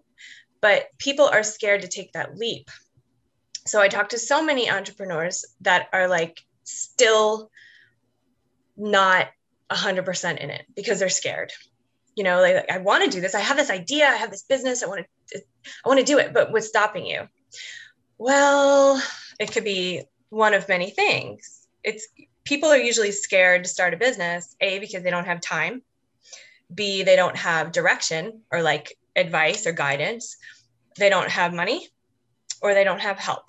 but people are scared to take that leap. So i talk to so many entrepreneurs that are like still not 100% in it because they're scared you know like, i want to do this i have this idea i have this business i want to i want to do it but what's stopping you? Well it could be one of many things. It's people are usually scared to start a business a because they don't have time b they don't have direction or like advice or guidance they don't have money or they don't have help.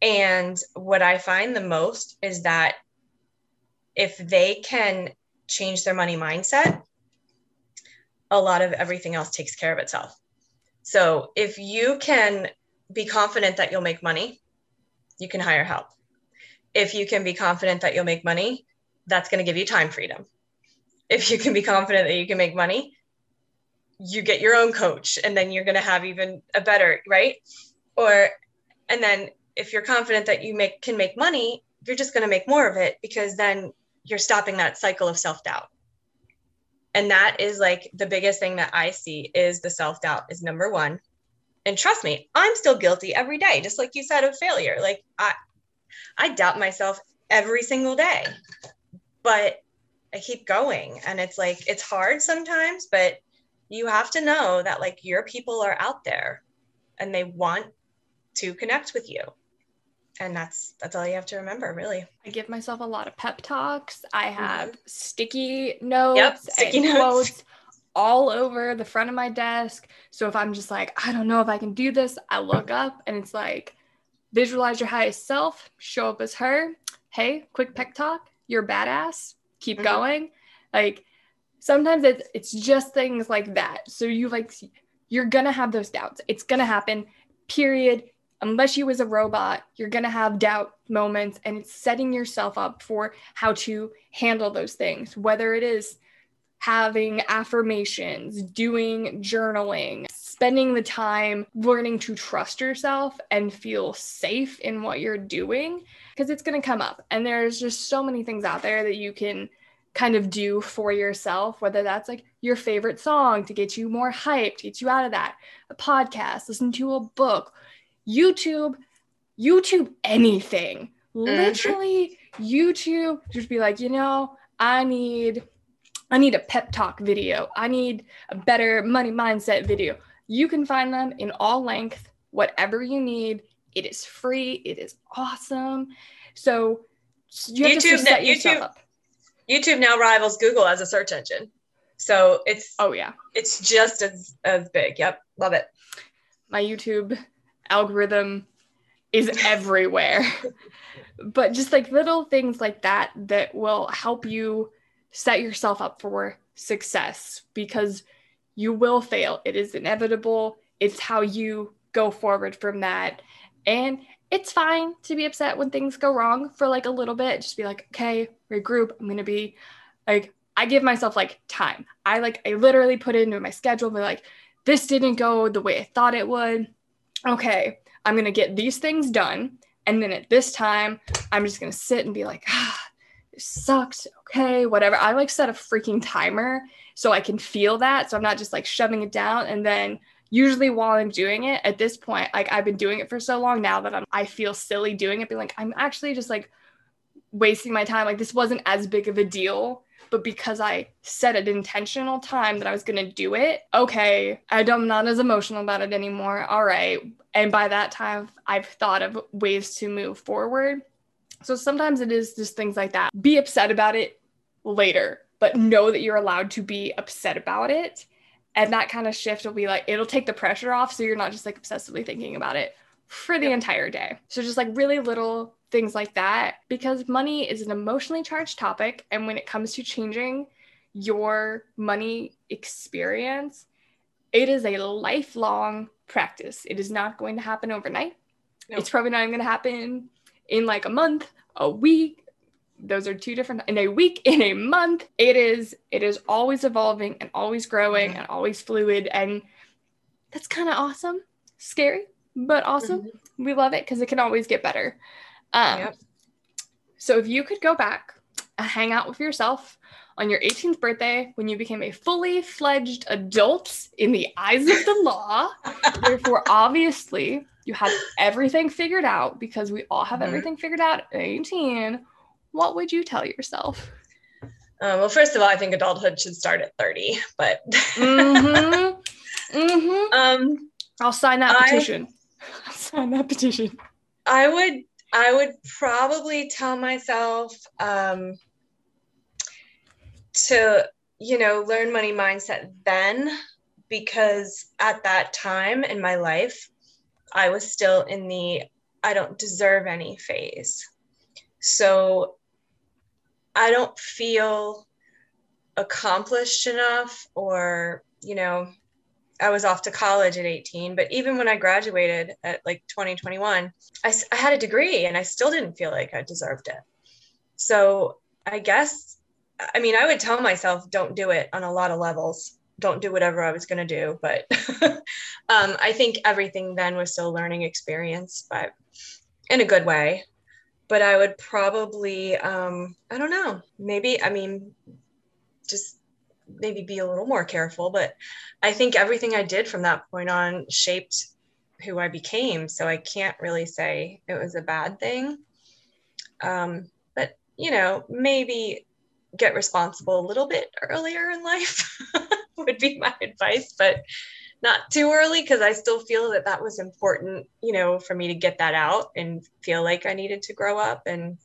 And what i find the most is that if they can change their money mindset, a lot of everything else takes care of itself. So if you can be confident that you'll make money, you can hire help. If you can be confident that you'll make money, that's going to give you time freedom. If you can be confident that you can make money, you get your own coach and then you're going to have even a better, right? Or and then if you're confident that you make can make money, you're just going to make more of it because then you're stopping that cycle of self-doubt. And that is like the biggest thing that I see is the self-doubt is number 1. And trust me, I'm still guilty every day, just like you said of failure. Like I I doubt myself every single day. But I keep going and it's like it's hard sometimes, but you have to know that like your people are out there and they want to connect with you and that's that's all you have to remember really. I give myself a lot of pep talks. I mm-hmm. have mm-hmm. sticky notes yep, sticky and notes. quotes all over the front of my desk. So if i'm just like i don't know if i can do this i look up and it's like visualize your highest self show up as her. Hey quick pep talk. You're badass. Keep mm-hmm. going. Like sometimes it's it's just things like that. So you like you're gonna have those doubts. It's gonna happen period unless you was a robot you're gonna have doubt moments and it's setting yourself up for how to handle those things whether it is having affirmations doing journaling spending the time learning to trust yourself and feel safe in what you're doing because it's going to come up. And there's just so many things out there that you can kind of do for yourself, whether that's like your favorite song to get you more hyped, get you out of that, a podcast, listen to a book, YouTube, YouTube anything. Mm-hmm. Literally YouTube, just be like, you know, I need I need a pep talk video. I need a better money mindset video. You can find them in all length, whatever you need. It is free. It is awesome. So you have YouTube, to set yourself YouTube, up. YouTube now rivals Google as a search engine. So it's oh yeah, it's just as as big. Yep, love it. My YouTube algorithm is everywhere. but just like little things like that that will help you set yourself up for success because you will fail. It is inevitable. It's how you go forward from that. And it's fine to be upset when things go wrong for like a little bit. Just be like, okay, regroup. I'm gonna be like, I give myself like time. I like, I literally put it into my schedule, but like, this didn't go the way I thought it would. Okay, I'm gonna get these things done. And then at this time, I'm just gonna sit and be like, ah, this sucks. Okay, whatever. I like set a freaking timer so I can feel that. So I'm not just like shoving it down and then usually while I'm doing it at this point, like I've been doing it for so long now that I'm I feel silly doing it, be like, I'm actually just like wasting my time. Like this wasn't as big of a deal. But because I set an intentional time that I was gonna do it, okay, I'm not as emotional about it anymore. All right. And by that time I've thought of ways to move forward. So sometimes it is just things like that. Be upset about it later, but know that you're allowed to be upset about it and that kind of shift will be like it'll take the pressure off so you're not just like obsessively thinking about it for the yep. entire day so just like really little things like that because money is an emotionally charged topic and when it comes to changing your money experience it is a lifelong practice. It is not going to happen overnight. Nope. it's probably not even going to happen in like a month a week. Those are two different in a week in a month. It is it is always evolving and always growing mm-hmm. and always fluid and that's kind of awesome. Scary but awesome. Mm-hmm. we love it because it can always get better um, yep. so if you could go back and hang out with yourself on your 18th birthday when you became a fully fledged adult in the eyes of the law therefore obviously you had everything figured out because we all have mm-hmm. everything figured out at 18 what would you tell yourself? Uh, well, first of all, I think adulthood should start at 30, but mm-hmm. Mm-hmm. Um, I'll sign that petition. I, I'll sign that petition. I would I would probably tell myself um, to, you know, learn money mindset then because at that time in my life, I was still in the I don't deserve any phase. So I don't feel accomplished enough or, you know, I was off to college at 18, but even when I graduated at like 2021, I, I had a degree and I still didn't feel like I deserved it. So I guess, I mean, I would tell myself, don't do it on a lot of levels. Don't do whatever I was going to do. But um, I think everything then was still learning experience, but in a good way. But I would probably, um, I don't know, maybe, I mean, just maybe be a little more careful. But I think everything I did from that point on shaped who I became. So I can't really say it was a bad thing. Um, but, you know, maybe get responsible a little bit earlier in life would be my advice, but not too early because I still feel that that was important, you know, for me to get that out and feel like I needed to grow up and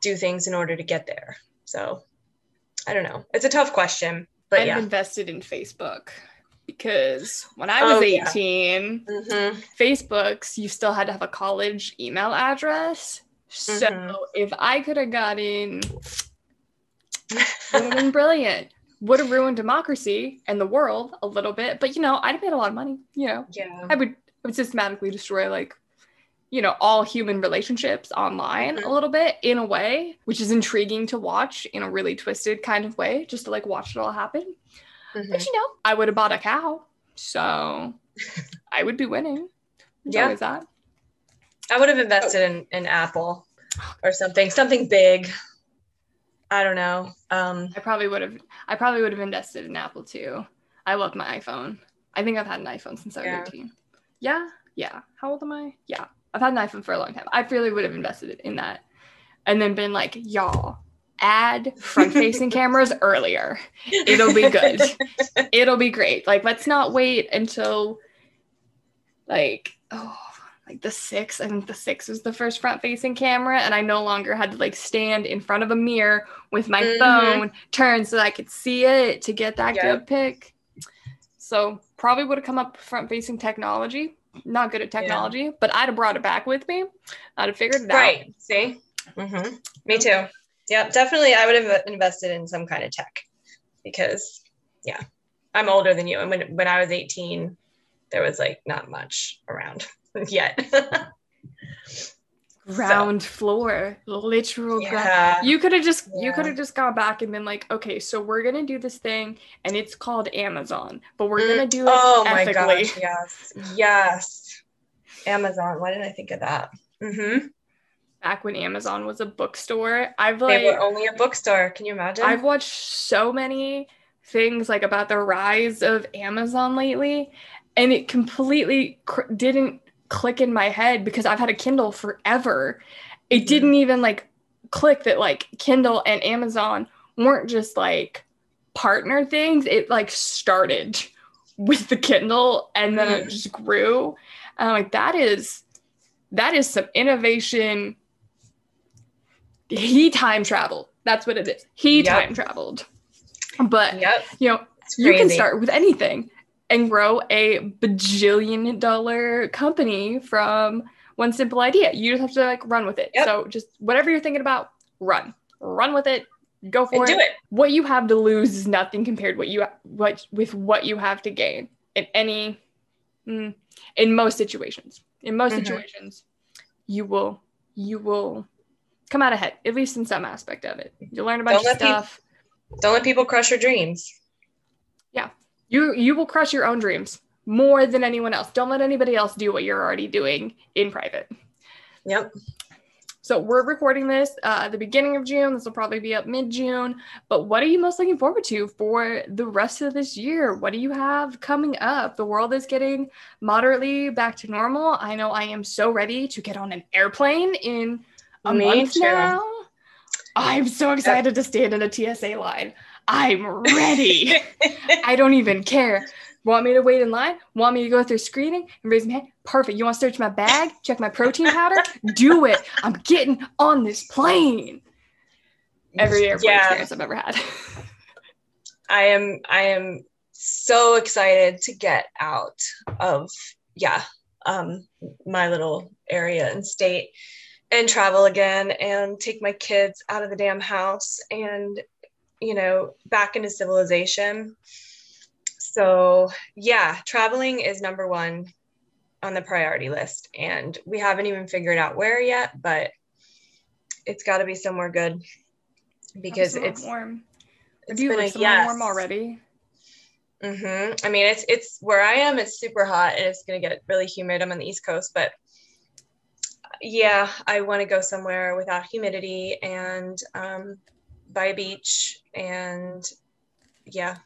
do things in order to get there. So I don't know. It's a tough question, but I've yeah. invested in Facebook because when I was Oh, yeah. 18, Mhm. Facebook's you still had to have a college email address. So Mhm. if I could have got in, would have been brilliant. Would have ruined democracy and the world a little bit, but you know, I'd have made a lot of money. You know, yeah. I would, I would systematically destroy like, you know, all human relationships online Mhm. a little bit in a way, which is intriguing to watch in a really twisted kind of way, just to like watch it all happen. Mhm. But you know, I would have bought a cow, so I would be winning. Yeah. that. I would have invested in, in Apple or something, something big. I don't know. Um, I probably would have. I probably would have invested in Apple too. I love my iPhone. I think I've had an iPhone since I was Yeah. 18. Yeah, yeah. How old am I? Yeah, I've had an iPhone for a long time. I really would have invested in that, and then been like, y'all, add front-facing cameras earlier. It'll be good. It'll be great. Like, let's not wait until like oh like the six. I think the six was the first front-facing camera, and I no longer had to like stand in front of a mirror with my Mhm. phone turned so that I could see it to get that Yep. good pic. So probably would have come up front-facing technology. Not good at technology, but I'd have brought it back with me. I'd have figured it out. right. See? hmm Me too. Yep. Definitely. I would have invested in some kind of tech because, yeah, I'm older than you. And when, when I was 18, there was like not much around yet. Ground floor, literal ground. yeah. You could have just you could have just gone back and been like, okay, so we're gonna do this thing, and it's called Amazon, but we're gonna do it oh my gosh. Yes. Yes. Amazon. Why didn't I think of that? mm-hmm Back when Amazon was a bookstore, I've They like were only a bookstore. Can you imagine? I've watched so many things like about the rise of Amazon lately, and it completely cr- didn't click in my head because I've had a Kindle forever. It Mhm. didn't even like click that like Kindle and Amazon weren't just like partner things. It like started with the Kindle and then it Mhm. just grew. And I'm like, that is that is some innovation. He time traveled. That's what it is. He Yep. time traveled. But yep. you know, you can start with anything and grow a bajillion dollar company from one simple idea. You just have to like run with it. Yep. So just whatever you're thinking about, run. Run with it. Go for and do it. What you have to lose is nothing compared what you what with what you have to gain in any mm, in most situations. In most Mhm. situations, you will you will come out ahead, at least in some aspect of it. You learn a bunch Don't of let peop- stuff. Don't let people crush your dreams. You you will crush your own dreams more than anyone else. Don't let anybody else do what you're already doing in private. Yep. so we're recording this uh, at the beginning of june. This will probably be up mid-june. But what are you most looking forward to for the rest of this year? What do you have coming up? The world is getting moderately back to normal. I know i am so ready to get on an airplane in a Me month too. now. I'm so excited to stand in a tsa line i'm ready I don't even care. Want me to wait in line? Want me to go through screening and raise my hand? Perfect. You want to search my bag? Check my protein powder? Do it. I'm getting on this plane. Every airport Yeah. experience I've ever had. I am I am so excited to get out of yeah um my little area and state and travel again and take my kids out of the damn house and you know, back into civilization. So, yeah, traveling is number one on the priority list. And we haven't even figured out where yet, but it's got to be somewhere good because it's warm. It's Do you live somewhere yes. warm already? Mm-hmm. I mean, it's it's where I am. It's super hot and it's gonna get really humid. I'm on the East Coast, but yeah, I want to go somewhere without humidity and um, by a beach and yeah,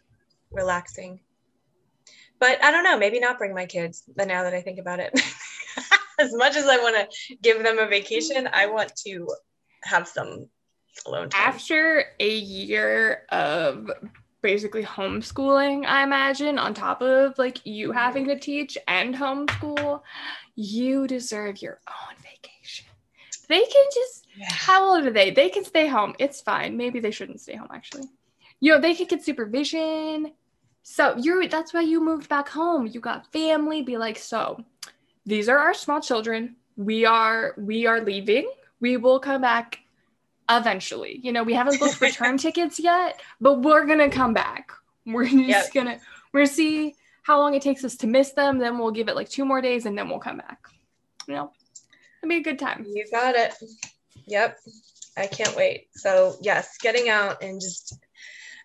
relaxing. But I don't know, maybe not bring my kids. But now that I think about it, as much as I want to give them a vacation, I want to have some alone time. After a year of basically homeschooling, I imagine, on top of like you mm-hmm. having to teach and homeschool, you deserve your own vacation. They can just, yeah. how old are they? They can stay home. It's fine. Maybe they shouldn't stay home actually. You know, they can get supervision. So you're, that's why you moved back home. You got family. Be like, so these are our small children. We are, we are leaving. We will come back eventually. You know, we haven't booked return tickets yet, but we're gonna come back. We're just yep. gonna we're gonna see how long it takes us to miss them. Then we'll give it like two more days, and then we'll come back. You know, it'll be a good time. You got it. Yep, I can't wait. So yes, getting out and just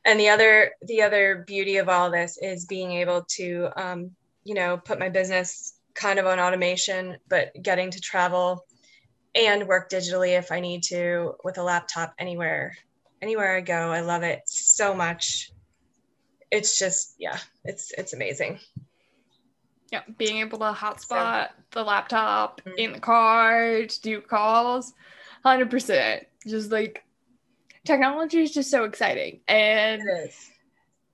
and the other the other beauty of all this is being able to um, you know put my business kind of on automation, but getting to travel and work digitally if I need to with a laptop anywhere anywhere I go. I love it so much. It's just yeah, it's it's amazing. Yeah, being able to hotspot so, the laptop mm-hmm. in the car to do calls, hundred percent. Just like technology is just so exciting, and it is.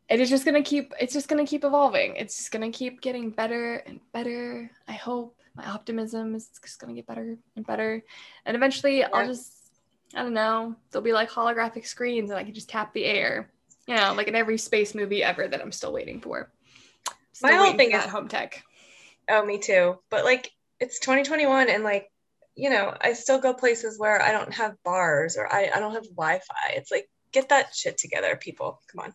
It is just gonna keep. It's just gonna keep evolving. It's just gonna keep getting better and better. I hope my optimism is just gonna get better and better. And eventually yeah. I'll just I don't know, there'll be like holographic screens and I can just tap the air. You know, like in every space movie ever that I'm still waiting for. Still my whole thing is home tech. Oh, me too. But like it's 2021 and like, you know, I still go places where I don't have bars or I, I don't have Wi-Fi. It's like get that shit together, people. Come on.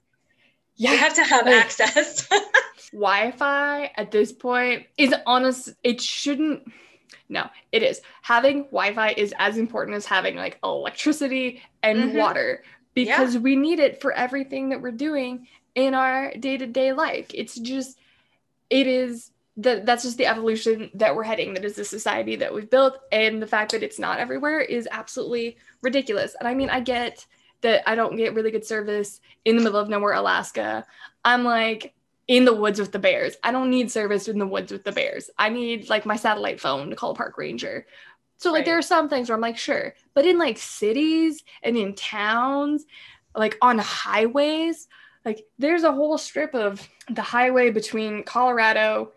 Yeah. We have to have like, access. Wi-Fi at this point is honest. It shouldn't. No, it is. Having Wi-Fi is as important as having like electricity and mm-hmm. water because yeah. we need it for everything that we're doing in our day-to-day life. It's just it is that that's just the evolution that we're heading that is the society that we've built and the fact that it's not everywhere is absolutely ridiculous. And I mean, I get that I don't get really good service in the middle of nowhere, Alaska. I'm like, in the woods with the bears. I don't need service in the woods with the bears. I need like my satellite phone to call a park ranger. So like right. there are some things where I'm like, sure. But in like cities and in towns, like on highways, like there's a whole strip of the highway between Colorado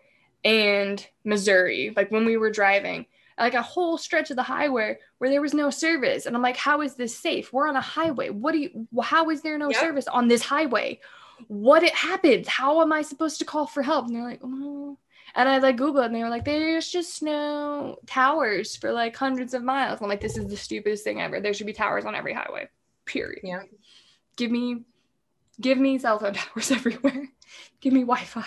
and Missouri, like when we were driving, like a whole stretch of the highway where there was no service. And I'm like, how is this safe? We're on a highway. What do you, how is there no yep. service on this highway? what it happens. How am I supposed to call for help? And they're like, oh. And I like Google and they were like, there's just no towers for like hundreds of miles. I'm like, this is the stupidest thing ever. There should be towers on every highway. Period. Yeah. Give me give me cell phone towers everywhere. give me Wi-Fi.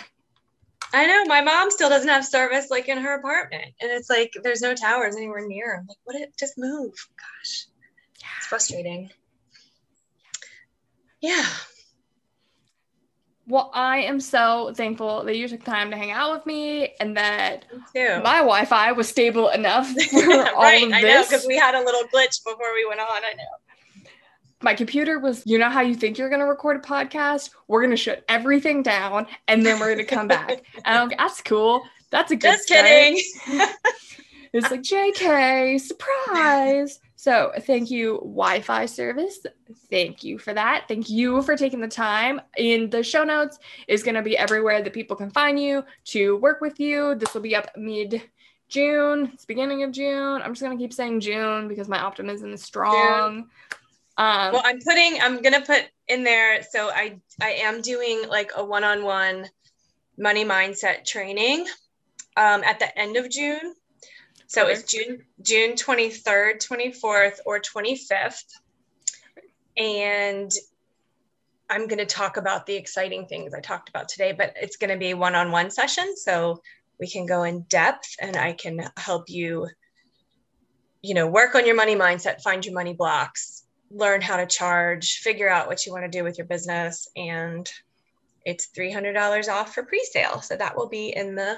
I know my mom still doesn't have service like in her apartment. And it's like there's no towers anywhere near. I'm like, what it just move. Gosh. Yeah. It's frustrating. Yeah. Well, I am so thankful that you took time to hang out with me and that my Wi Fi was stable enough for right, of this. I know, because we had a little glitch before we went on. I know. My computer was, you know how you think you're going to record a podcast? We're going to shut everything down and then we're going to come back. and I'm like, that's cool. That's a good Just start. kidding. it's like, JK, surprise. So thank you, Wi-Fi service. Thank you for that. Thank you for taking the time. In the show notes is going to be everywhere that people can find you to work with you. This will be up mid June. It's beginning of June. I'm just gonna keep saying June because my optimism is strong. Um, well, I'm putting. I'm gonna put in there. So I I am doing like a one-on-one money mindset training um, at the end of June. So okay. it's June June 23rd, 24th, or 25th. And I'm going to talk about the exciting things I talked about today, but it's going to be one on one session. So we can go in depth and I can help you, you know, work on your money mindset, find your money blocks, learn how to charge, figure out what you want to do with your business. And it's $300 off for pre sale. So that will be in the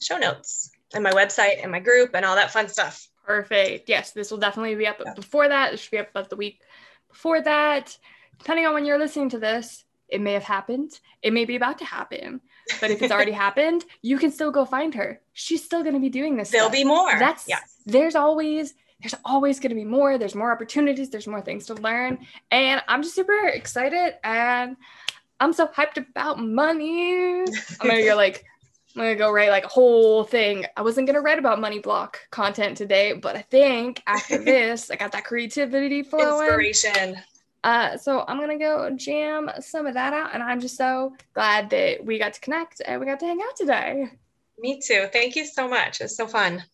show notes and my website and my group and all that fun stuff. Perfect. Yes, this will definitely be up yeah. before that. It should be up about the week before that. Depending on when you're listening to this, it may have happened. It may be about to happen. But if it's already happened, you can still go find her. She's still going to be doing this. There'll stuff. be more. That's yes. There's always there's always going to be more. There's more opportunities. There's more things to learn, and I'm just super excited. And I'm so hyped about money. I'm gonna go like I'm gonna go write like a whole thing. I wasn't gonna write about money block content today, but I think after this, I got that creativity flowing. Inspiration. Uh, so I'm gonna go jam some of that out, and I'm just so glad that we got to connect and we got to hang out today. Me too. Thank you so much. It's so fun.